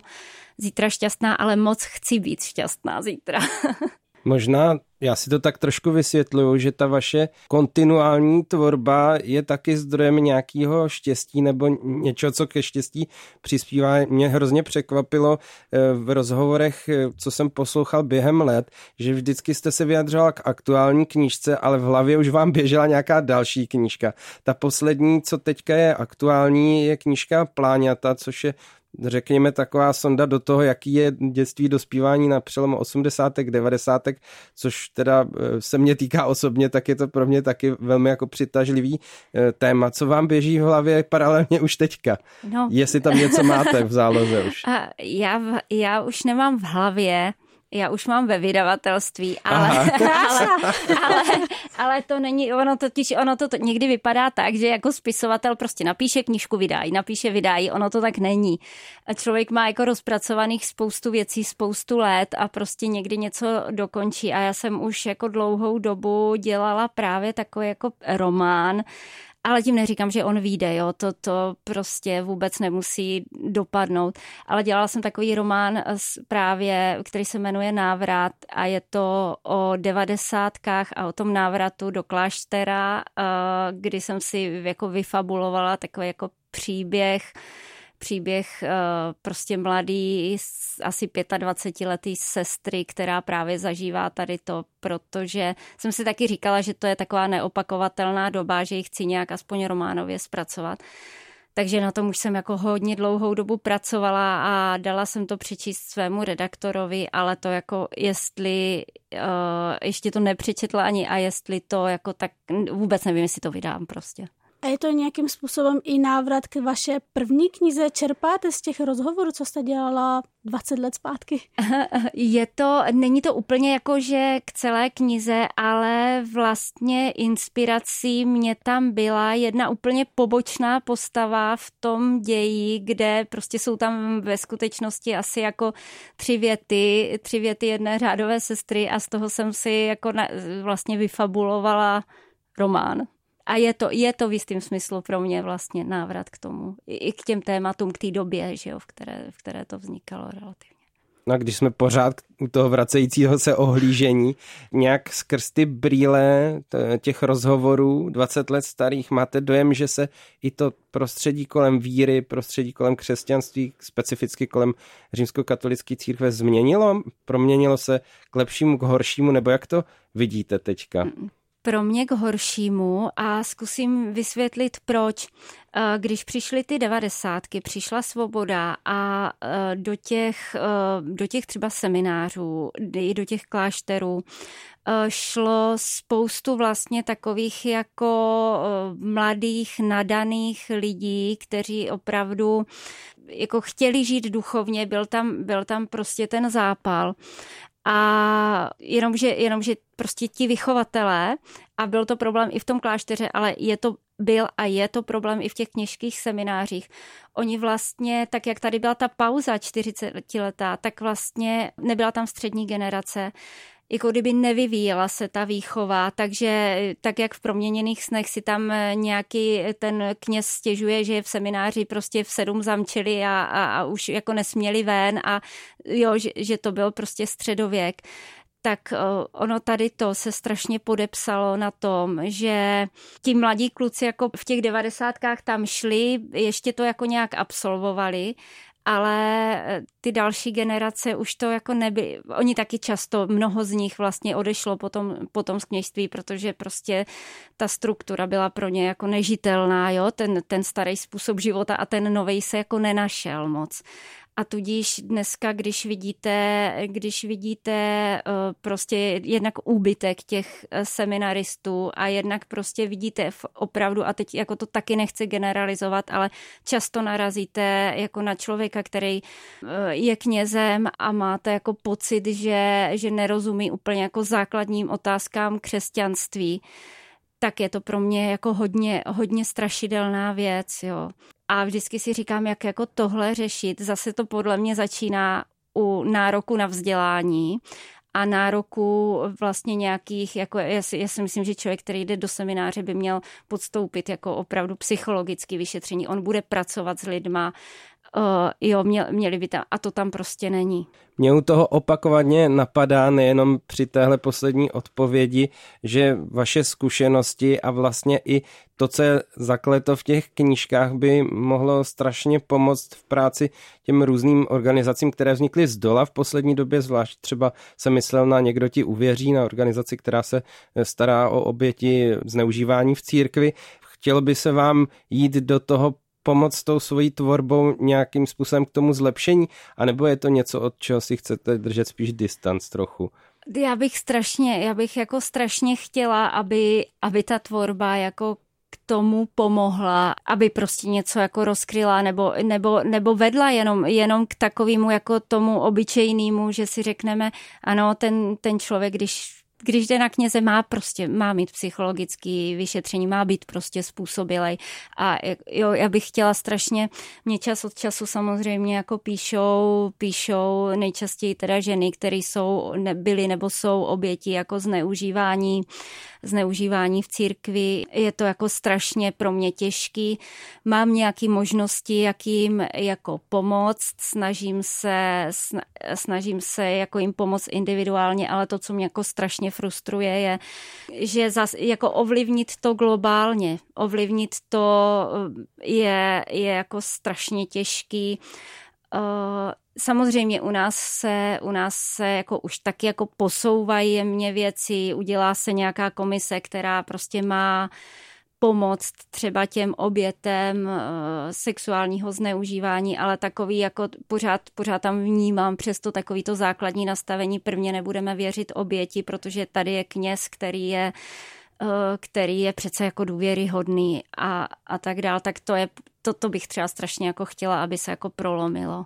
[SPEAKER 2] zítra šťastná, ale moc chci být šťastná zítra.
[SPEAKER 4] Možná já si to tak trošku vysvětluju, že ta vaše kontinuální tvorba je taky zdrojem nějakého štěstí nebo něčeho, co ke štěstí přispívá. Mě hrozně překvapilo eh, v rozhovorech, eh, co jsem poslouchal během let, že vždycky jste se vyjadřoval k aktuální knížce, ale v hlavě už vám běžela nějaká další knížka. Ta poslední, co teďka je aktuální, je knížka Pláňata, což je řekněme, taková sonda do toho, jaký je dětství dospívání na přelomu 80. 90. což teda eh, se mě týká osobně, tak je to pro mě taky velmi jako přitažlivý eh, téma. Co vám běží v hlavě paralelně už teďka? No. Jestli tam něco máte v záloze už.
[SPEAKER 2] A já, já už nemám v hlavě Já už mám ve vydavatelství, ale, ale, ale, ale to není, ono totiž, ono to, to někdy vypadá tak, že jako spisovatel prostě napíše knížku, vydají, napíše, vydají, ono to tak není. A člověk má jako rozpracovaných spoustu věcí, spoustu let a prostě někdy něco dokončí a já jsem už jako dlouhou dobu dělala právě takový jako román, ale tím neříkám, že on vyjde, jo, to, to prostě vůbec nemusí dopadnout. Ale dělala jsem takový román právě, který se jmenuje Návrat a je to o devadesátkách a o tom návratu do kláštera, eh, kdy jsem si jako vyfabulovala takový jako příběh, příběh eh, prostě mladý, asi 25 letý sestry, která právě zažívá tady to, protože jsem si taky říkala, že to je taková neopakovatelná doba, že ji chci nějak aspoň románově zpracovat. Takže na tom už jsem jako hodně dlouhou dobu pracovala a dala jsem to přečíst svému redaktorovi, ale to jako jestli uh, ještě to nepřečetla ani a jestli to jako tak vůbec nevím, jestli to vydám prostě.
[SPEAKER 3] A je to nějakým způsobem i návrat k vaše první knize? Čerpáte z těch rozhovorů, co jste dělala 20 let zpátky?
[SPEAKER 2] Je to, není to úplně jako, že k celé knize, ale vlastně inspirací mě tam byla jedna úplně pobočná postava v tom ději, kde prostě jsou tam ve skutečnosti asi jako tři věty, tři věty jedné řádové sestry a z toho jsem si jako na, vlastně vyfabulovala román. A je to, je to v jistém smyslu pro mě vlastně návrat k tomu, i k těm tématům, k té době, že jo, v, které, v které to vznikalo relativně.
[SPEAKER 4] No a když jsme pořád u toho vracejícího se ohlížení, nějak skrz ty brýle těch rozhovorů 20 let starých máte dojem, že se i to prostředí kolem víry, prostředí kolem křesťanství, specificky kolem římskokatolické církve změnilo? Proměnilo se k lepšímu, k horšímu, nebo jak to vidíte teďka? Mm
[SPEAKER 2] pro mě k horšímu a zkusím vysvětlit, proč. Eh, když přišly ty devadesátky, přišla svoboda a eh, do těch, eh, do těch třeba seminářů, i do těch klášterů, šlo spoustu vlastně takových jako mladých, nadaných lidí, kteří opravdu jako chtěli žít duchovně, byl tam, byl tam prostě ten zápal. A jenomže, jenomže prostě ti vychovatelé, a byl to problém i v tom klášteře, ale je to byl a je to problém i v těch kněžských seminářích. Oni vlastně, tak jak tady byla ta pauza 40 letá, tak vlastně nebyla tam střední generace jako kdyby nevyvíjela se ta výchova, takže tak jak v proměněných snech si tam eh, nějaký ten kněz stěžuje, že je v semináři prostě v sedm zamčili a, a, a už jako nesměli ven a jo, že, že to byl prostě středověk. Tak eh, ono tady to se strašně podepsalo na tom, že ti mladí kluci jako v těch devadesátkách tam šli, ještě to jako nějak absolvovali ale eh, ty další generace už to jako neby, oni taky často, mnoho z nich vlastně odešlo potom, potom z kněžství, protože prostě ta struktura byla pro ně jako nežitelná, jo, ten, ten starý způsob života a ten nový se jako nenašel moc. A tudíž dneska, když vidíte, když vidíte eh, prostě jednak úbytek těch eh, seminaristů a jednak prostě vidíte opravdu, a teď jako to taky nechci generalizovat, ale často narazíte jako na člověka, který eh, je knězem a máte jako pocit, že, že nerozumí úplně jako základním otázkám křesťanství tak je to pro mě jako hodně, hodně strašidelná věc, jo. A vždycky si říkám, jak jako tohle řešit. Zase to podle mě začíná u nároku na vzdělání a nároku vlastně nějakých, jako já si, já si myslím, že člověk, který jde do semináře, by měl podstoupit jako opravdu psychologicky vyšetření. On bude pracovat s lidma, uh, jo, mě, měli by tam, a to tam prostě není.
[SPEAKER 4] Mě u toho opakovaně napadá nejenom při téhle poslední odpovědi, že vaše zkušenosti a vlastně i to, co je zakleto v těch knížkách, by mohlo strašně pomoct v práci těm různým organizacím, které vznikly z dola v poslední době, zvlášť třeba se myslel na někdo ti uvěří, na organizaci, která se stará o oběti zneužívání v církvi. Chtělo by se vám jít do toho pomoct tou svojí tvorbou nějakým způsobem k tomu zlepšení, anebo je to něco, od čeho si chcete držet spíš distanc trochu?
[SPEAKER 2] Já bych strašně, já bych jako strašně chtěla, aby, aby ta tvorba jako k tomu pomohla, aby prostě něco jako rozkryla nebo, nebo, nebo vedla jenom, jenom k takovému jako tomu obyčejnému, že si řekneme, ano, ten, ten člověk, když když jde na kněze, má prostě, má mít psychologický vyšetření, má být prostě způsobilej. A jo, já bych chtěla strašně, mě čas od času samozřejmě jako píšou, píšou nejčastěji teda ženy, které jsou, byly nebo jsou oběti jako zneužívání zneužívání v církvi. Je to jako strašně pro mě těžký. Mám nějaké možnosti, jak jim jako pomoct. Snažím se, snažím se jako jim pomoct individuálně, ale to, co mě jako strašně frustruje, je, že zas, jako ovlivnit to globálně, ovlivnit to je, je jako strašně těžký. Uh, Samozřejmě u nás se, u nás se jako už taky jako posouvají jemně věci, udělá se nějaká komise, která prostě má pomoct třeba těm obětem uh, sexuálního zneužívání, ale takový jako pořád, pořád tam vnímám přesto takový to základní nastavení. Prvně nebudeme věřit oběti, protože tady je kněz, který je uh, který je přece jako důvěryhodný a, a tak dál, tak to je, to, to bych třeba strašně jako chtěla, aby se jako prolomilo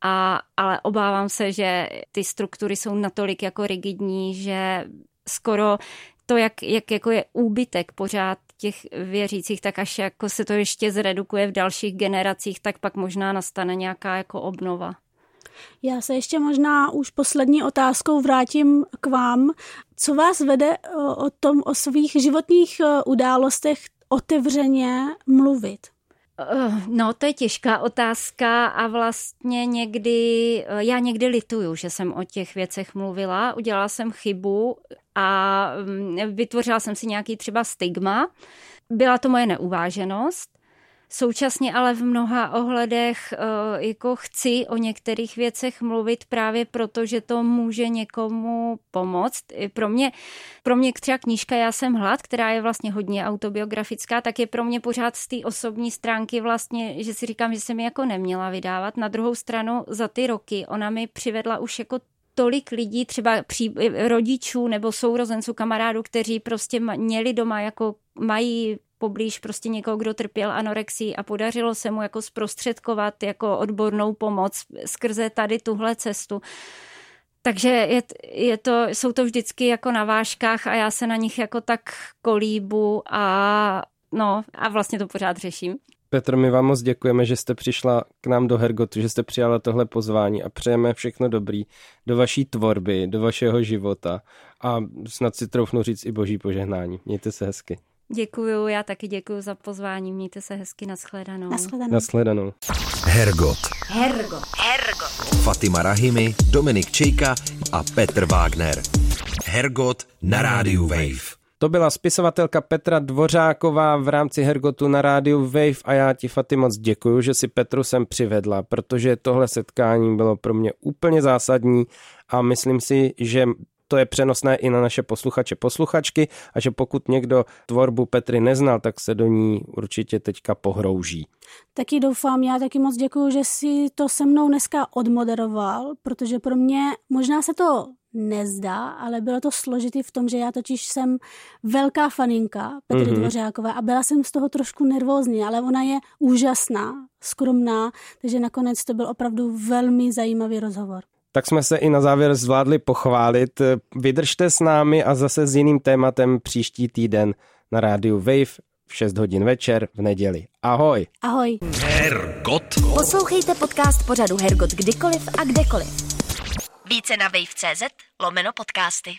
[SPEAKER 2] a, ale obávám se, že ty struktury jsou natolik jako rigidní, že skoro to, jak, jak jako je úbytek pořád těch věřících, tak až jako se to ještě zredukuje v dalších generacích, tak pak možná nastane nějaká jako obnova.
[SPEAKER 3] Já se ještě možná už poslední otázkou vrátím k vám. Co vás vede o tom, o svých životních e, událostech otevřeně mluvit?
[SPEAKER 2] Eh, no, to je těžká otázka a vlastně někdy, eh, já někdy lituju, že jsem o těch věcech mluvila, udělala jsem chybu a mm, vytvořila jsem si nějaký třeba stigma. Byla to moje neuváženost Současně ale v mnoha ohledech eh, jako chci o některých věcech mluvit právě proto, že to může někomu pomoct. Pro mě, pro mě třeba knížka Já jsem hlad, která je vlastně hodně autobiografická, tak je pro mě pořád z té osobní stránky vlastně, že si říkám, že jsem ji jako neměla vydávat. Na druhou stranu za ty roky ona mi přivedla už jako tolik lidí, třeba pří, rodičů nebo sourozenců, kamarádů, kteří prostě měli doma jako mají poblíž prostě někoho, kdo trpěl anorexí a podařilo se mu jako zprostředkovat jako odbornou pomoc skrze tady tuhle cestu. Takže je, je to, jsou to vždycky jako na vážkách a já se na nich jako tak kolíbu a no a vlastně to pořád řeším.
[SPEAKER 4] Petr, my vám moc děkujeme, že jste přišla k nám do Hergotu, že jste přijala tohle pozvání a přejeme všechno dobrý do vaší tvorby, do vašeho života a snad si troufnu říct i boží požehnání. Mějte se hezky.
[SPEAKER 2] Děkuju, já taky děkuju za pozvání. Mějte se hezky, nashledanou.
[SPEAKER 3] Nashledanou.
[SPEAKER 4] nashledanou.
[SPEAKER 1] Hergot.
[SPEAKER 2] Hergot.
[SPEAKER 1] Hergot. Fatima Rahimi, Dominik Čejka a Petr Wagner. Hergot na rádiu Wave.
[SPEAKER 4] To byla spisovatelka Petra Dvořáková v rámci Hergotu na rádiu Wave a já ti Faty moc děkuju, že si Petru sem přivedla, protože tohle setkání bylo pro mě úplně zásadní a myslím si, že to je přenosné i na naše posluchače, posluchačky a že pokud někdo tvorbu Petry neznal, tak se do ní určitě teďka pohrouží.
[SPEAKER 3] Taky doufám, já taky moc děkuji, že si to se mnou dneska odmoderoval, protože pro mě možná se to nezdá, ale bylo to složitý v tom, že já totiž jsem velká faninka Petry mm-hmm. Dvořákové a byla jsem z toho trošku nervózní, ale ona je úžasná, skromná, takže nakonec to byl opravdu velmi zajímavý rozhovor
[SPEAKER 4] tak jsme se i na závěr zvládli pochválit. Vydržte s námi a zase s jiným tématem příští týden na rádiu Wave v 6 hodin večer v neděli. Ahoj.
[SPEAKER 3] Ahoj.
[SPEAKER 1] Hergot.
[SPEAKER 5] Poslouchejte podcast pořadu Hergot kdykoliv a kdekoliv. Více na wave.cz lomeno podcasty.